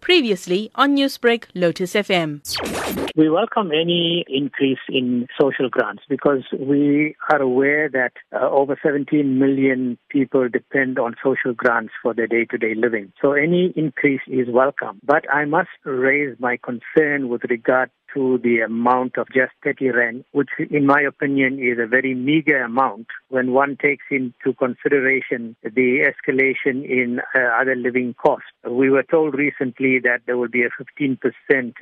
Previously on Newsbreak, Lotus FM. We welcome any increase in social grants because we are aware that uh, over 17 million people depend on social grants for their day-to-day living. So any increase is welcome. But I must raise my concern with regard to the amount of just 30 rand, which in my opinion is a very meager amount when one takes into consideration the escalation in uh, other living costs. We were told recently that there will be a 15%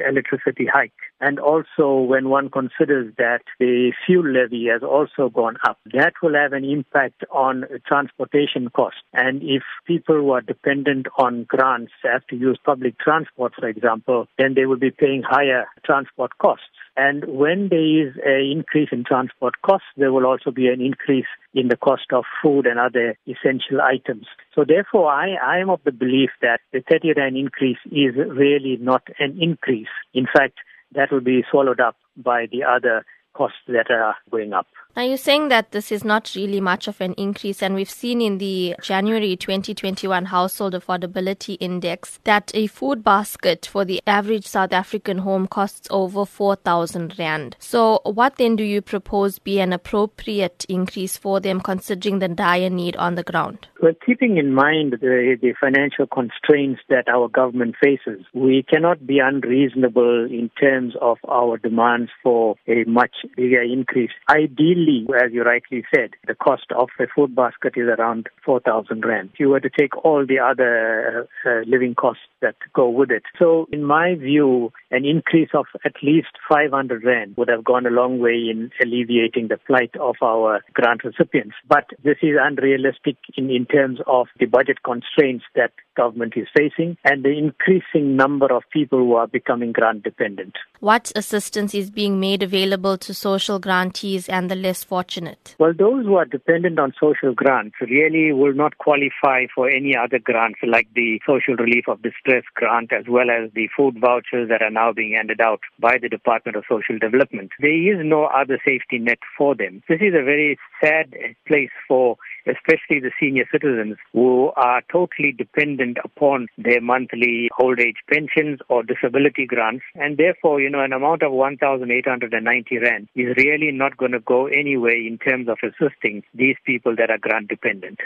electricity hike. And also when one considers that the fuel levy has also gone up, that will have an impact on transportation costs. And if people who are dependent on grants have to use public transport, for example, then they will be paying higher transport transport costs. And when there is an increase in transport costs, there will also be an increase in the cost of food and other essential items. So therefore, I, I am of the belief that the 30 rand increase is really not an increase. In fact, that will be swallowed up by the other costs that are going up. Now, you're saying that this is not really much of an increase, and we've seen in the January 2021 Household Affordability Index that a food basket for the average South African home costs over 4,000 Rand. So, what then do you propose be an appropriate increase for them considering the dire need on the ground? Well, keeping in mind the, the financial constraints that our government faces, we cannot be unreasonable in terms of our demands for a much bigger increase. Ideally, as you rightly said, the cost of a food basket is around 4,000 Rand. If you were to take all the other uh, living costs that go with it. So, in my view, an increase of at least 500 Rand would have gone a long way in alleviating the plight of our grant recipients. But this is unrealistic in, in terms of the budget constraints that government is facing and the increasing number of people who are becoming grant dependent. What assistance is being made available to social grantees and the less fortunate? Well, those who are dependent on social grants really will not qualify for any other grants like the Social Relief of Distress grant as well as the food vouchers that are now being handed out by the Department of Social Development. There is no other safety net for them. This is a very sad place for especially the senior citizens who are totally dependent upon their monthly old age pensions or disability grants. And therefore, you know, an amount of 1,890 Rand is really not going to go anywhere in terms of assisting these people that are grant dependent.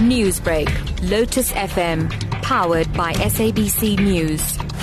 Newsbreak, Lotus FM, powered by SABC News.